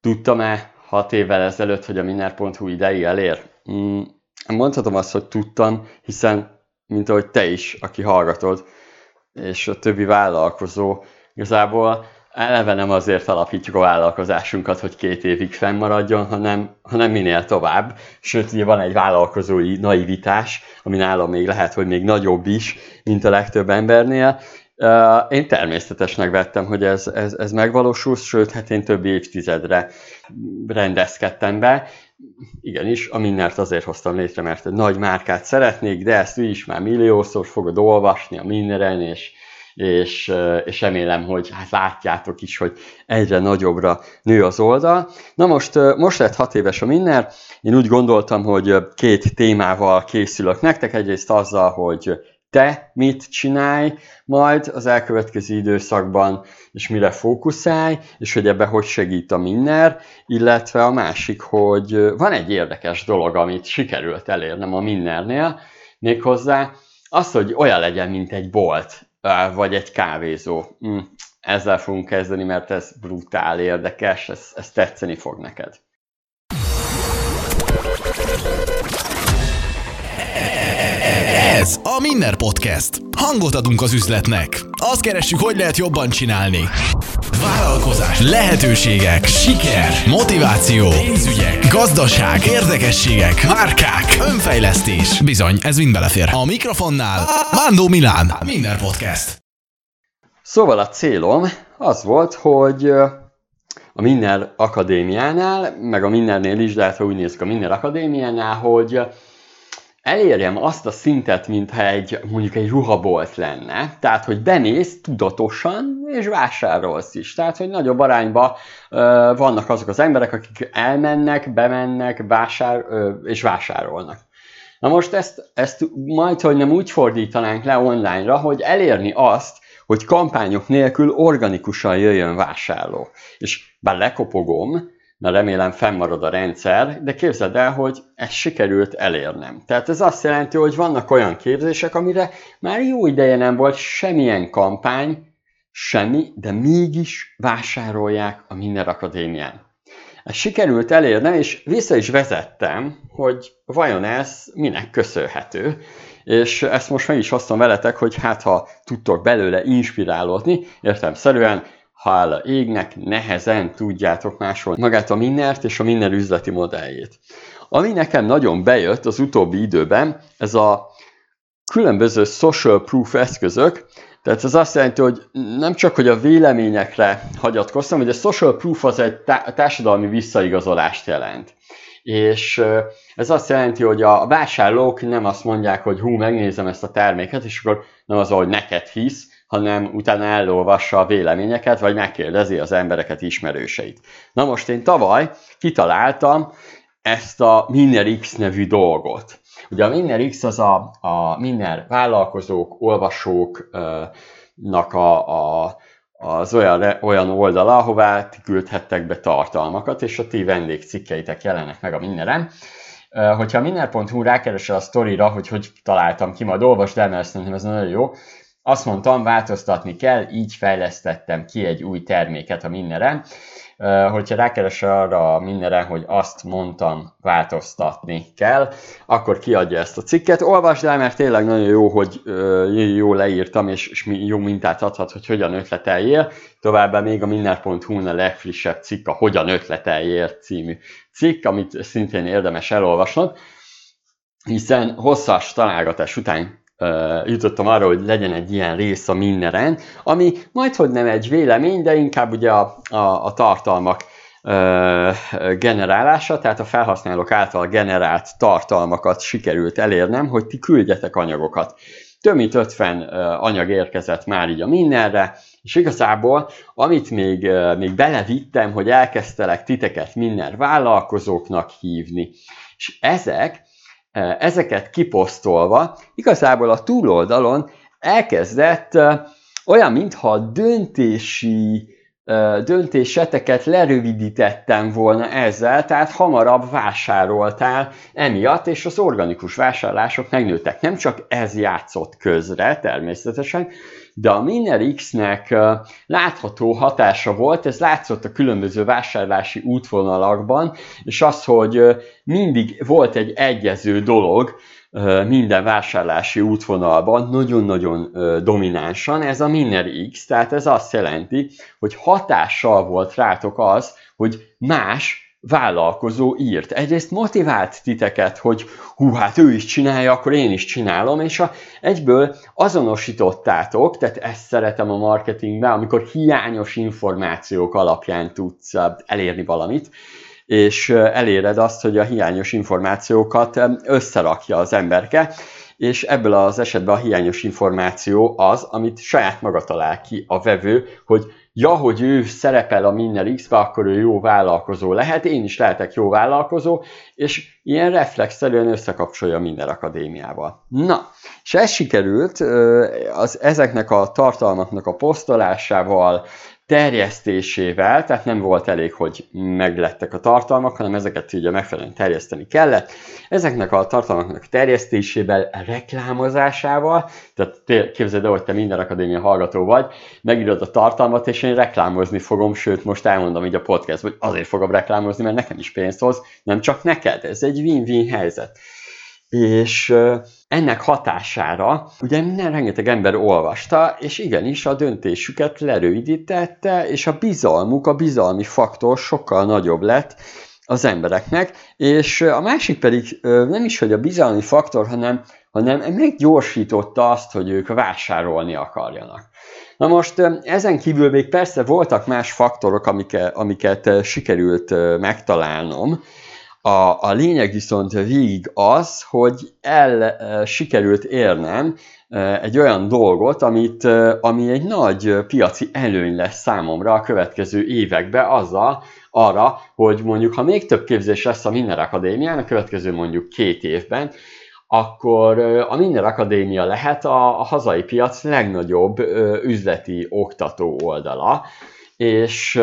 tudtam-e hat évvel ezelőtt, hogy a minner.hu ideig elér? Mm, mondhatom azt, hogy tudtam, hiszen, mint ahogy te is, aki hallgatod, és a többi vállalkozó, igazából eleve nem azért alapítjuk a vállalkozásunkat, hogy két évig fennmaradjon, hanem, hanem minél tovább. Sőt, ugye van egy vállalkozói naivitás, ami nálam még lehet, hogy még nagyobb is, mint a legtöbb embernél. Én természetesnek vettem, hogy ez, ez, ez megvalósul, sőt, hát én több évtizedre rendezkedtem be. Igenis, a Minnert azért hoztam létre, mert egy nagy márkát szeretnék, de ezt is már milliószor fogod olvasni a Minneren, és, és, és remélem, hogy hát látjátok is, hogy egyre nagyobbra nő az oldal. Na most, most lett hat éves a Minner, én úgy gondoltam, hogy két témával készülök nektek, egyrészt azzal, hogy te mit csinálj majd az elkövetkező időszakban, és mire fókuszálj, és hogy ebbe hogy segít a Minner, illetve a másik, hogy van egy érdekes dolog, amit sikerült elérnem a Minnernél, méghozzá az, hogy olyan legyen, mint egy bolt, vagy egy kávézó. Hm, ezzel fogunk kezdeni, mert ez brutál érdekes, ez, ez tetszeni fog neked. Ez a Minner Podcast. Hangot adunk az üzletnek. Azt keressük, hogy lehet jobban csinálni. Vállalkozás, lehetőségek, siker, motiváció, pénzügyek, gazdaság, érdekességek, márkák, önfejlesztés. Bizony, ez mind belefér. A mikrofonnál Mándó Milán, Minner Podcast. Szóval a célom az volt, hogy a Minner Akadémiánál, meg a Minnernél is, de hát úgy nézzük a Minner Akadémiánál, hogy elérjem azt a szintet, mintha egy, mondjuk egy ruhabolt lenne, tehát, hogy benéz tudatosan, és vásárolsz is. Tehát, hogy nagyobb arányban ö, vannak azok az emberek, akik elmennek, bemennek, vásár, ö, és vásárolnak. Na most ezt, ezt majd, hogy nem úgy fordítanánk le online-ra, hogy elérni azt, hogy kampányok nélkül organikusan jöjjön vásárló. És bár lekopogom, na remélem fennmarad a rendszer, de képzeld el, hogy ezt sikerült elérnem. Tehát ez azt jelenti, hogy vannak olyan képzések, amire már jó ideje nem volt semmilyen kampány, semmi, de mégis vásárolják a Miner Akadémián. Ezt sikerült elérnem, és vissza is vezettem, hogy vajon ez minek köszönhető, és ezt most meg is hoztam veletek, hogy hát ha tudtok belőle inspirálódni, értelmszerűen hála égnek, nehezen tudjátok másolni magát a Minnert és a Minner üzleti modelljét. Ami nekem nagyon bejött az utóbbi időben, ez a különböző social proof eszközök, tehát ez azt jelenti, hogy nem csak, hogy a véleményekre hagyatkoztam, hogy a social proof az egy társadalmi visszaigazolást jelent. És ez azt jelenti, hogy a vásárlók nem azt mondják, hogy hú, megnézem ezt a terméket, és akkor nem az, hogy neked hisz, hanem utána elolvassa a véleményeket, vagy megkérdezi az embereket, ismerőseit. Na most én tavaly kitaláltam ezt a Miner X nevű dolgot. Ugye a Miner X az a, a Miner vállalkozók, olvasóknak a, a, az olyan, olyan oldala, ahová ti küldhettek be tartalmakat, és a ti vendégcikkeitek jelennek meg a Minneren. Hogyha minner.hu rákeresel a sztorira, hogy hogy találtam ki, majd olvasd el, mert szerintem ez nagyon jó, azt mondtam, változtatni kell, így fejlesztettem ki egy új terméket a Minneren. Hogyha rákeresel arra a Minneren, hogy azt mondtam, változtatni kell, akkor kiadja ezt a cikket. Olvasd el, mert tényleg nagyon jó, hogy jó leírtam, és, és jó mintát adhat, hogy hogyan ötleteljél. Továbbá még a minner.hu-n a legfrissebb cikk, a Hogyan ötleteljél című cikk, amit szintén érdemes elolvasnod hiszen hosszas találgatás után jutottam arra, hogy legyen egy ilyen rész a Minneren, ami majd hogy nem egy vélemény, de inkább ugye a, a, a tartalmak generálása, tehát a felhasználók által generált tartalmakat sikerült elérnem, hogy ti küldjetek anyagokat. Több mint 50 anyag érkezett már így a mindenre, és igazából, amit még, még belevittem, hogy elkezdtelek titeket minden vállalkozóknak hívni, és ezek ezeket kiposztolva, igazából a túloldalon elkezdett olyan, mintha döntési döntéseteket lerövidítettem volna ezzel, tehát hamarabb vásároltál emiatt, és az organikus vásárlások megnőttek. Nem csak ez játszott közre természetesen, de a Miner X-nek látható hatása volt, ez látszott a különböző vásárlási útvonalakban, és az, hogy mindig volt egy egyező dolog, minden vásárlási útvonalban nagyon-nagyon dominánsan, ez a Miner X, tehát ez azt jelenti, hogy hatással volt rátok az, hogy más vállalkozó írt. Egyrészt motivált titeket, hogy hú, hát ő is csinálja, akkor én is csinálom, és a, egyből azonosítottátok, tehát ezt szeretem a marketingben, amikor hiányos információk alapján tudsz elérni valamit, és eléred azt, hogy a hiányos információkat összerakja az emberke, és ebből az esetben a hiányos információ az, amit saját maga talál ki a vevő, hogy ja, hogy ő szerepel a Minner X-be, akkor ő jó vállalkozó lehet, én is lehetek jó vállalkozó, és ilyen reflexzerűen összekapcsolja a Minner Akadémiával. Na, és ez sikerült az, ezeknek a tartalmaknak a posztolásával, terjesztésével, tehát nem volt elég, hogy meglettek a tartalmak, hanem ezeket ugye megfelelően terjeszteni kellett. Ezeknek a tartalmaknak terjesztésével, reklámozásával, tehát képzeld el, hogy te minden akadémia hallgató vagy, megírod a tartalmat, és én reklámozni fogom, sőt most elmondom így a podcast, hogy azért fogom reklámozni, mert nekem is pénzt hoz, nem csak neked, ez egy win-win helyzet és ennek hatására ugye minden rengeteg ember olvasta, és igenis a döntésüket lerövidítette, és a bizalmuk, a bizalmi faktor sokkal nagyobb lett az embereknek, és a másik pedig nem is, hogy a bizalmi faktor, hanem, hanem meggyorsította azt, hogy ők vásárolni akarjanak. Na most ezen kívül még persze voltak más faktorok, amiket, amiket sikerült megtalálnom, a, a lényeg viszont végig az, hogy el e, sikerült érnem e, egy olyan dolgot, amit, e, ami egy nagy piaci előny lesz számomra a következő években azzal, arra, hogy mondjuk, ha még több képzés lesz a Miner Akadémián a következő mondjuk két évben, akkor a Miner Akadémia lehet a, a hazai piac legnagyobb üzleti oktató oldala, és,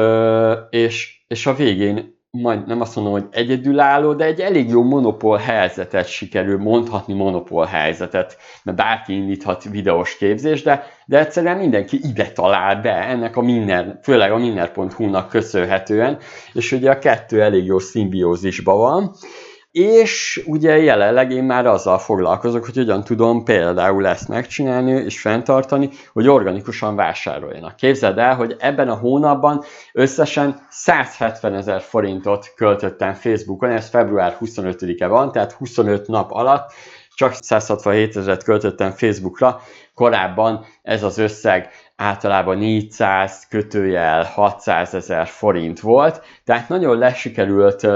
és, és a végén majd nem azt mondom, hogy egyedülálló, de egy elég jó monopól helyzetet sikerül mondhatni monopól helyzetet, mert bárki indíthat videós képzést, de, de egyszerűen mindenki ide talál be, ennek a minden, főleg a minner.hu-nak köszönhetően, és ugye a kettő elég jó szimbiózisban van, és ugye jelenleg én már azzal foglalkozok, hogy hogyan tudom például ezt megcsinálni és fenntartani, hogy organikusan vásároljanak. Képzeld el, hogy ebben a hónapban összesen 170 ezer forintot költöttem Facebookon, ez február 25-e van, tehát 25 nap alatt csak 167 ezeret költöttem Facebookra, korábban ez az összeg általában 400 kötőjel 600 ezer forint volt, tehát nagyon lesikerült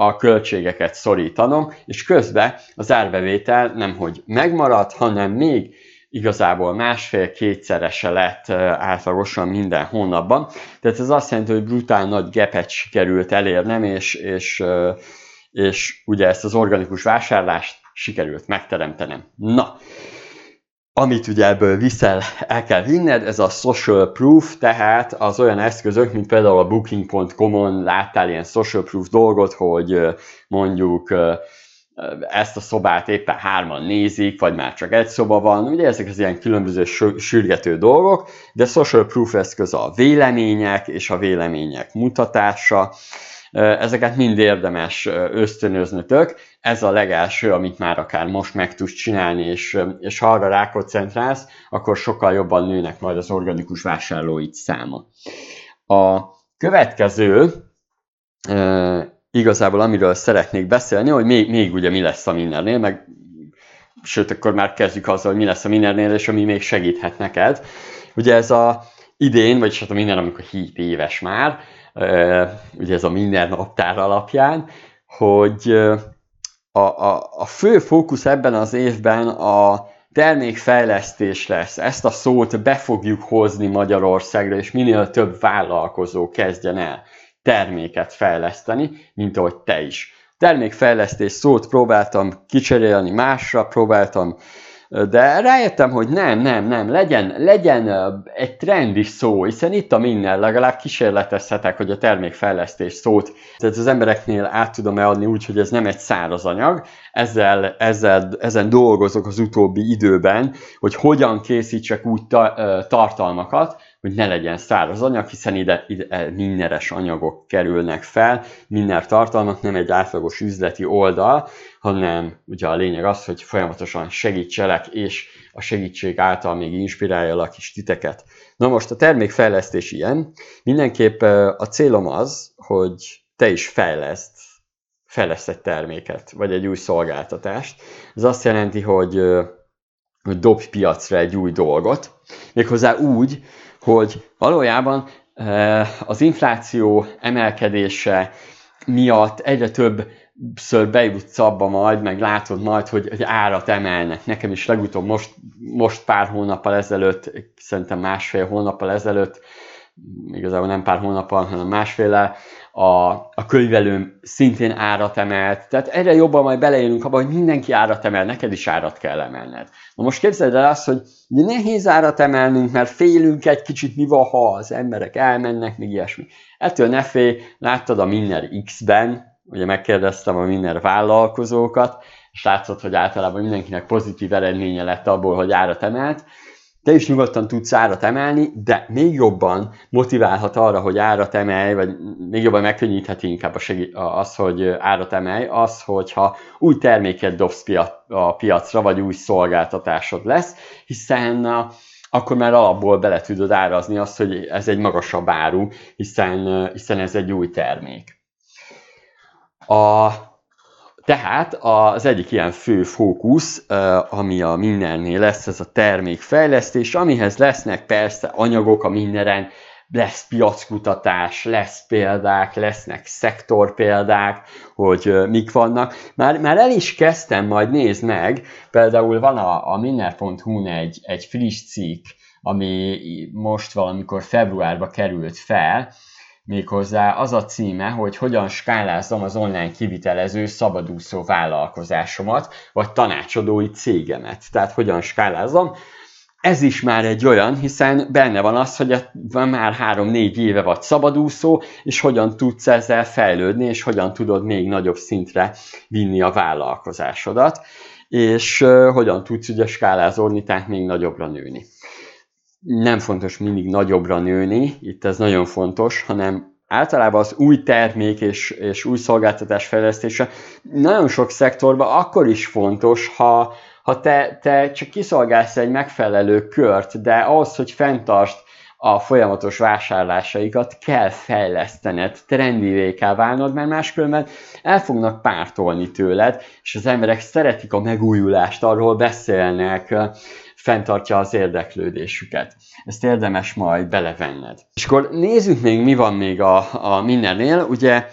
a költségeket szorítanom, és közben az árbevétel nemhogy megmaradt, hanem még igazából másfél-kétszerese lett átlagosan minden hónapban. Tehát ez azt jelenti, hogy brutál nagy gepet sikerült elérnem, és, és, és ugye ezt az organikus vásárlást sikerült megteremtenem. Na, amit ugye ebből viszel, el kell vinned, ez a social proof, tehát az olyan eszközök, mint például a booking.com-on láttál ilyen social proof dolgot, hogy mondjuk ezt a szobát éppen hárman nézik, vagy már csak egy szoba van, ugye ezek az ilyen különböző sürgető dolgok, de social proof eszköz a vélemények és a vélemények mutatása, ezeket mind érdemes ösztönöznötök. Ez a legelső, amit már akár most meg tudsz csinálni, és, és ha arra rákoncentrálsz, akkor sokkal jobban nőnek majd az organikus vásárlóid száma. A következő, igazából amiről szeretnék beszélni, hogy még, még ugye mi lesz a mindennél, meg sőt, akkor már kezdjük azzal, hogy mi lesz a mindennél, és ami még segíthet neked. Ugye ez a idén, vagyis hát a minden, amikor 7 éves már, ugye ez a minden naptár alapján, hogy a, a, a fő fókusz ebben az évben a termékfejlesztés lesz. Ezt a szót be fogjuk hozni Magyarországra, és minél több vállalkozó kezdjen el terméket fejleszteni, mint ahogy te is. Termékfejlesztés szót próbáltam kicserélni másra, próbáltam De rájöttem, hogy nem, nem, nem, legyen, legyen egy trend is szó, hiszen itt a minden, legalább kísérletezhetek, hogy a termékfejlesztés szót, tehát az embereknél át tudom-e adni úgy, hogy ez nem egy száraz anyag, ezzel, ezzel, ezen dolgozok az utóbbi időben, hogy hogyan készítsek úgy ta, tartalmakat, hogy ne legyen száraz anyag, hiszen ide, ide e, mindenes anyagok kerülnek fel, minden tartalmak nem egy átlagos üzleti oldal, hanem ugye a lényeg az, hogy folyamatosan segítselek, és a segítség által még inspiráljalak is titeket. Na most a termékfejlesztés ilyen, mindenképp a célom az, hogy te is fejleszt, fejleszt egy terméket, vagy egy új szolgáltatást. Ez azt jelenti, hogy, hogy dobj piacra egy új dolgot, méghozzá úgy, hogy valójában az infláció emelkedése miatt egyre több ször bejutsz abba majd, meg látod majd, hogy, hogy árat emelnek. Nekem is legutóbb most, most pár hónappal ezelőtt, szerintem másfél hónappal ezelőtt, igazából nem pár hónappal, hanem másféle, a, a könyvelőm szintén árat emelt, tehát egyre jobban majd beleélünk abba, hogy mindenki árat emel, neked is árat kell emelned. Na most képzeld el azt, hogy nehéz árat emelnünk, mert félünk egy kicsit, mi van, ha az emberek elmennek, még ilyesmi. Ettől ne félj, láttad a Minner X-ben, ugye megkérdeztem a Minner vállalkozókat, és látszott, hogy általában mindenkinek pozitív eredménye lett abból, hogy árat emelt, te is nyugodtan tudsz árat emelni, de még jobban motiválhat arra, hogy árat emelj, vagy még jobban megkönnyítheti inkább a segí- az, hogy árat emelj, az, hogyha új terméket dobsz a piacra, vagy új szolgáltatásod lesz, hiszen akkor már alapból bele tudod árazni azt, hogy ez egy magasabb áru, hiszen, hiszen ez egy új termék. A tehát az egyik ilyen fő fókusz, ami a mindennél lesz, ez a termékfejlesztés, amihez lesznek persze anyagok a mindenen, lesz piackutatás, lesz példák, lesznek szektorpéldák, hogy mik vannak. Már, már el is kezdtem, majd nézd meg, például van a, a minner.hu-n egy, egy friss cikk, ami most valamikor februárba került fel, Méghozzá az a címe, hogy hogyan skálázom az online kivitelező szabadúszó vállalkozásomat, vagy tanácsadói cégemet. Tehát hogyan skálázom. Ez is már egy olyan, hiszen benne van az, hogy már három-négy éve vagy szabadúszó, és hogyan tudsz ezzel fejlődni, és hogyan tudod még nagyobb szintre vinni a vállalkozásodat, és hogyan tudsz ugye skálázódni, tehát még nagyobbra nőni nem fontos mindig nagyobbra nőni, itt ez nagyon fontos, hanem általában az új termék és, és új szolgáltatás fejlesztése nagyon sok szektorban akkor is fontos, ha, ha te, te csak kiszolgálsz egy megfelelő kört, de ahhoz, hogy fenntartsd a folyamatos vásárlásaikat kell fejlesztened, trendivé kell válnod, mert máskülönben el fognak pártolni tőled, és az emberek szeretik a megújulást, arról beszélnek, fenntartja az érdeklődésüket. Ezt érdemes majd belevenned. És akkor nézzük még, mi van még a, a mindennél. Ugye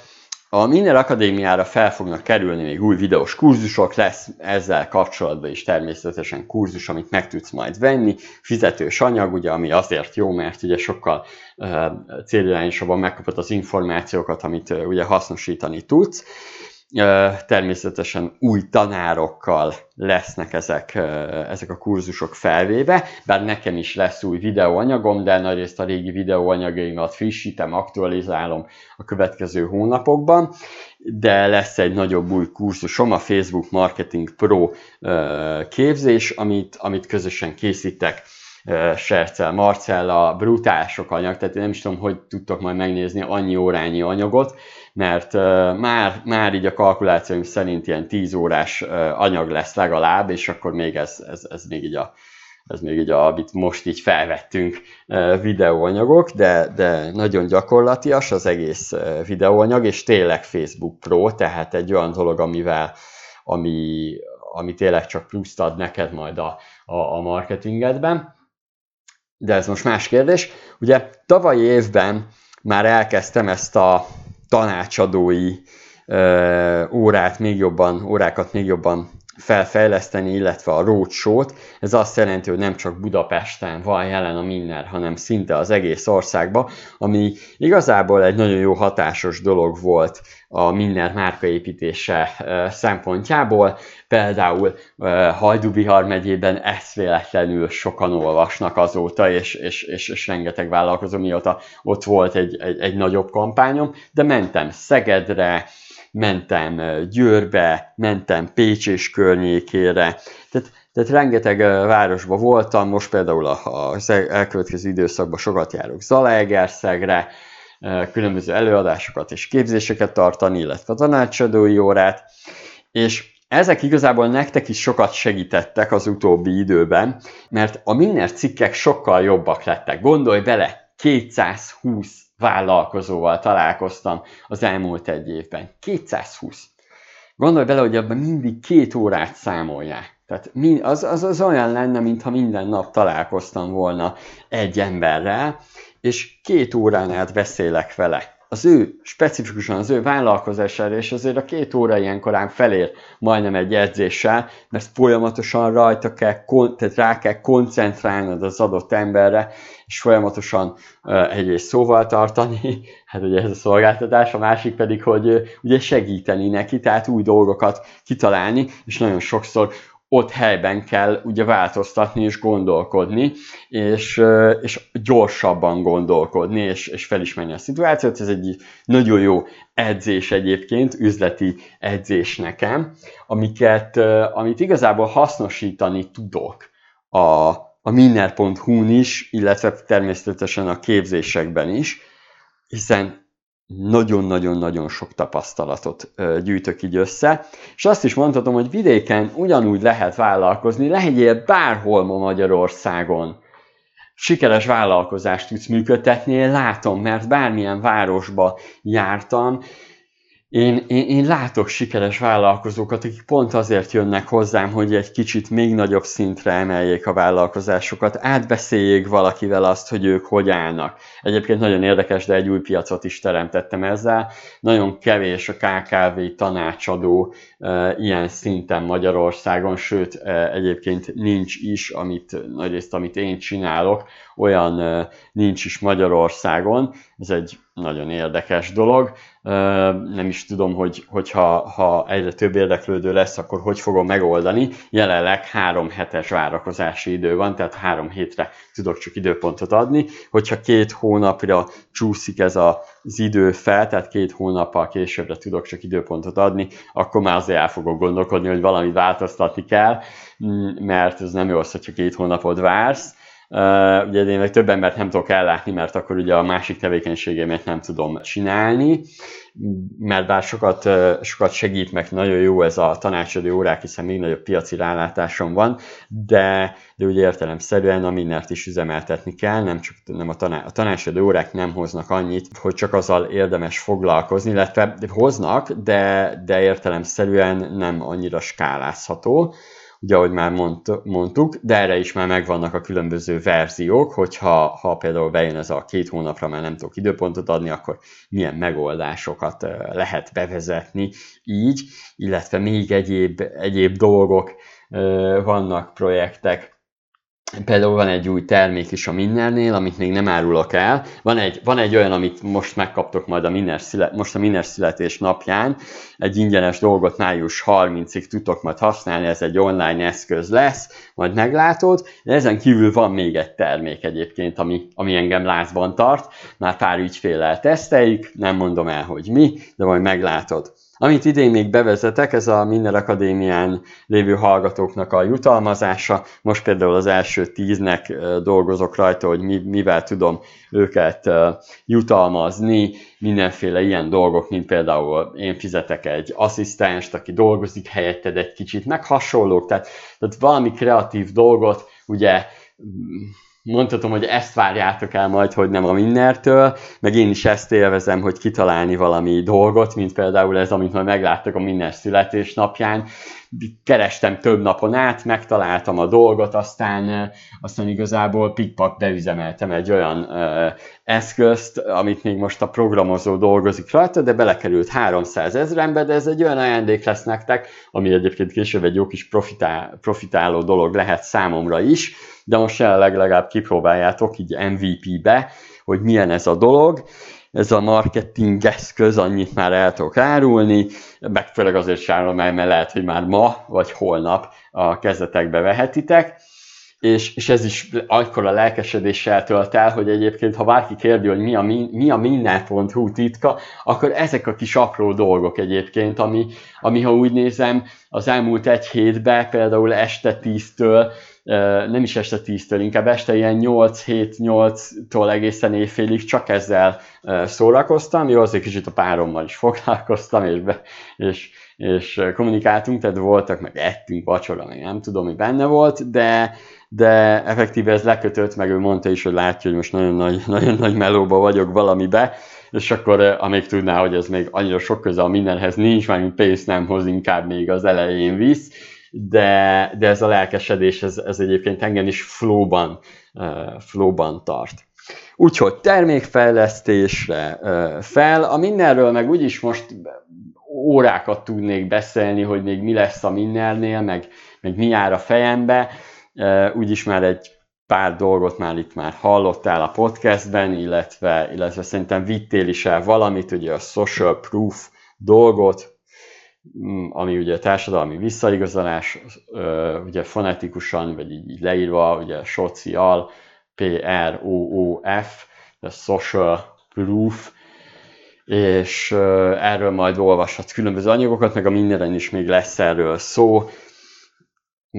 a Miner Akadémiára fel fognak kerülni még új videós kurzusok, lesz ezzel kapcsolatban is természetesen kurzus, amit meg tudsz majd venni, fizetős anyag, ugye, ami azért jó, mert ugye sokkal uh, célirányosabban megkapod az információkat, amit uh, ugye hasznosítani tudsz. Természetesen új tanárokkal lesznek ezek, ezek a kurzusok felvéve, bár nekem is lesz új videóanyagom, de nagyrészt a régi videóanyagaimat frissítem, aktualizálom a következő hónapokban, de lesz egy nagyobb új kurzusom, a Facebook Marketing Pro képzés, amit, amit közösen készítek Sercel, Marcella, brutálsok anyag, tehát én nem is tudom, hogy tudtok majd megnézni annyi órányi anyagot, mert már, már így a kalkulációim szerint ilyen 10 órás anyag lesz legalább, és akkor még ez, ez, ez még így a, ez még így, a, amit most így felvettünk videóanyagok, de, de nagyon gyakorlatias az egész videóanyag, és tényleg Facebook Pro, tehát egy olyan dolog, amivel, ami, ami tényleg csak pluszt ad neked majd a, a, a marketingedben. De ez most más kérdés. Ugye tavalyi évben már elkezdtem ezt a tanácsadói órát még jobban, órákat még jobban felfejleszteni, illetve a roadshow-t. Ez azt jelenti, hogy nem csak Budapesten van jelen a Minner, hanem szinte az egész országban, ami igazából egy nagyon jó hatásos dolog volt a Minner márkaépítése szempontjából. Például Hajdubihar megyében eszvéletlenül sokan olvasnak azóta, és, és, és, és rengeteg vállalkozó mióta ott volt egy, egy, egy nagyobb kampányom, de mentem Szegedre, mentem Győrbe, mentem Pécs és környékére, tehát, tehát rengeteg városba voltam, most például az elkövetkező időszakban sokat járok Zalaegerszegre, különböző előadásokat és képzéseket tartani, illetve tanácsadói órát, és ezek igazából nektek is sokat segítettek az utóbbi időben, mert a Minner cikkek sokkal jobbak lettek. Gondolj bele, 220 vállalkozóval találkoztam az elmúlt egy évben. 220. Gondolj bele, hogy abban mindig két órát számolják. Tehát az, az, az olyan lenne, mintha minden nap találkoztam volna egy emberrel, és két órán át beszélek vele az ő, specifikusan az ő vállalkozására, és azért a két óra ilyenkorán felér majdnem egy edzéssel, mert folyamatosan rajta kell, tehát rá kell koncentrálnod az adott emberre, és folyamatosan egyrészt szóval tartani, hát ugye ez a szolgáltatás, a másik pedig, hogy ugye segíteni neki, tehát új dolgokat kitalálni, és nagyon sokszor ott helyben kell ugye változtatni és gondolkodni, és, és gyorsabban gondolkodni, és, és felismerni a szituációt. Ez egy nagyon jó edzés egyébként, üzleti edzés nekem, amiket, amit igazából hasznosítani tudok a, a minner.hu-n is, illetve természetesen a képzésekben is, hiszen nagyon-nagyon-nagyon sok tapasztalatot gyűjtök így össze, és azt is mondhatom, hogy vidéken ugyanúgy lehet vállalkozni, legyél bárhol ma Magyarországon. Sikeres vállalkozást tudsz működtetni, én látom, mert bármilyen városba jártam, én, én, én látok sikeres vállalkozókat, akik pont azért jönnek hozzám, hogy egy kicsit még nagyobb szintre emeljék a vállalkozásokat, átbeszéljék valakivel azt, hogy ők hogy állnak. Egyébként nagyon érdekes, de egy új piacot is teremtettem ezzel. Nagyon kevés a KKV tanácsadó e, ilyen szinten Magyarországon, sőt e, egyébként nincs is, amit nagyrészt amit én csinálok, olyan e, nincs is Magyarországon. Ez egy nagyon érdekes dolog. Nem is tudom, hogy hogyha ha egyre több érdeklődő lesz, akkor hogy fogom megoldani. Jelenleg három hetes várakozási idő van, tehát három hétre tudok csak időpontot adni. Hogyha két hónapra csúszik ez az idő fel, tehát két hónappal későbbre tudok csak időpontot adni, akkor már azért el fogok gondolkodni, hogy valamit változtatni kell, mert ez nem jó az, hogyha két hónapot vársz Uh, ugye én meg több embert nem tudok ellátni, mert akkor ugye a másik tevékenységemet nem tudom csinálni, mert bár sokat, sokat segít, meg nagyon jó ez a tanácsadó órák, hiszen még nagyobb piaci rálátásom van, de, de ugye értelemszerűen a mindent is üzemeltetni kell, nem csak nem a, taná, a tanácsadó órák nem hoznak annyit, hogy csak azzal érdemes foglalkozni, illetve hoznak, de, de értelemszerűen nem annyira skálázható ugye ahogy már mond, mondtuk, de erre is már megvannak a különböző verziók, hogyha ha például bejön ez a két hónapra már nem tudok időpontot adni, akkor milyen megoldásokat lehet bevezetni így, illetve még egyéb, egyéb dolgok vannak, projektek, Például van egy új termék is a Minnernél, amit még nem árulok el. Van egy, van egy olyan, amit most megkaptok majd a Minner, szület, most a Minner születés napján. Egy ingyenes dolgot május 30-ig tudtok majd használni, ez egy online eszköz lesz, majd meglátod. De ezen kívül van még egy termék egyébként, ami, ami engem lázban tart. Már pár ügyféllel teszteljük, nem mondom el, hogy mi, de majd meglátod. Amit idén még bevezetek, ez a Minner Akadémián lévő hallgatóknak a jutalmazása. Most például az első tíznek dolgozok rajta, hogy mivel tudom őket jutalmazni, mindenféle ilyen dolgok, mint például én fizetek egy asszisztenst, aki dolgozik helyetted egy kicsit, meg hasonlók, tehát, tehát valami kreatív dolgot, ugye mondhatom, hogy ezt várjátok el majd, hogy nem a Minnertől, meg én is ezt élvezem, hogy kitalálni valami dolgot, mint például ez, amit majd megláttak a Minner születésnapján. kerestem több napon át, megtaláltam a dolgot, aztán, aztán igazából pikpak beüzemeltem egy olyan eszközt, amit még most a programozó dolgozik rajta, de belekerült 300 ezerembe, de ez egy olyan ajándék lesz nektek, ami egyébként később egy jó kis profitál, profitáló dolog lehet számomra is, de most jelenleg legalább kipróbáljátok így MVP-be, hogy milyen ez a dolog, ez a marketing eszköz, annyit már el tudok árulni, meg főleg azért sem mert lehet, hogy már ma vagy holnap a kezdetekbe vehetitek, és, és ez is akkor a lelkesedéssel tölt el, hogy egyébként, ha bárki kérdi, hogy mi a, mi a minden.hu titka, akkor ezek a kis apró dolgok egyébként, ami, ami ha úgy nézem, az elmúlt egy hétben, például este 10-től nem is este 10-től, inkább este ilyen 8-7-8-tól egészen éjfélig csak ezzel szórakoztam, jó, azért kicsit a párommal is foglalkoztam, és, be, és, és kommunikáltunk, tehát voltak, meg ettünk vacsora, meg nem tudom, mi benne volt, de, de effektíve ez lekötött, meg ő mondta is, hogy látja, hogy most nagyon nagy, nagyon nagy melóba vagyok valamibe, és akkor amíg tudná, hogy ez még annyira sok köze a mindenhez nincs, mert pénzt nem hoz, inkább még az elején visz, de, de ez a lelkesedés, ez, ez egyébként engem is flowban, uh, flowban tart. Úgyhogy termékfejlesztésre uh, fel, a mindenről meg úgyis most órákat tudnék beszélni, hogy még mi lesz a mindennél, meg, meg mi jár a fejembe, úgyis már egy pár dolgot már itt már hallottál a podcastben, illetve, illetve szerintem vittél is el valamit, ugye a social proof dolgot, Mm, ami ugye társadalmi visszaigazolás, ugye fonetikusan, vagy így leírva, ugye social, P-R-O-O-F, the social proof, és erről majd olvashatsz különböző anyagokat, meg a mindenen is még lesz erről szó,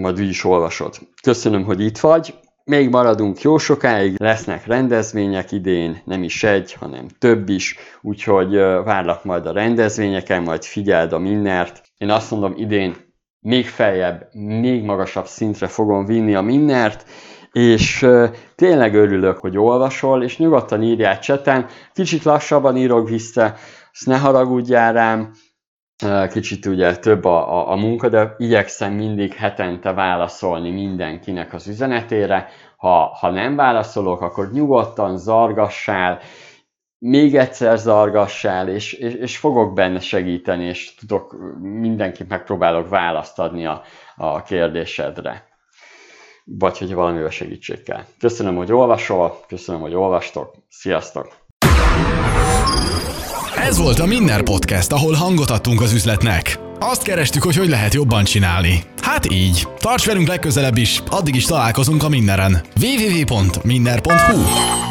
majd úgy is olvasod. Köszönöm, hogy itt vagy, még maradunk jó sokáig, lesznek rendezvények idén, nem is egy, hanem több is, úgyhogy várlak majd a rendezvényeken, majd figyeld a minnert. Én azt mondom, idén még feljebb, még magasabb szintre fogom vinni a minnert, és tényleg örülök, hogy olvasol, és nyugodtan írjál cseten, kicsit lassabban írok vissza, ezt ne haragudjál rám, kicsit ugye több a, a, a munka, de igyekszem mindig hetente válaszolni mindenkinek az üzenetére. Ha, ha nem válaszolok, akkor nyugodtan zargassál, még egyszer zargassál, és, és, és fogok benne segíteni, és tudok, mindenkit megpróbálok választ adni a, a kérdésedre. Vagy hogy valamivel segítség kell. Köszönöm, hogy olvasol, köszönöm, hogy olvastok, sziasztok! Ez volt a Minner Podcast, ahol hangot adtunk az üzletnek. Azt kerestük, hogy hogy lehet jobban csinálni. Hát így. Tarts velünk legközelebb is, addig is találkozunk a Minneren. www.minner.hu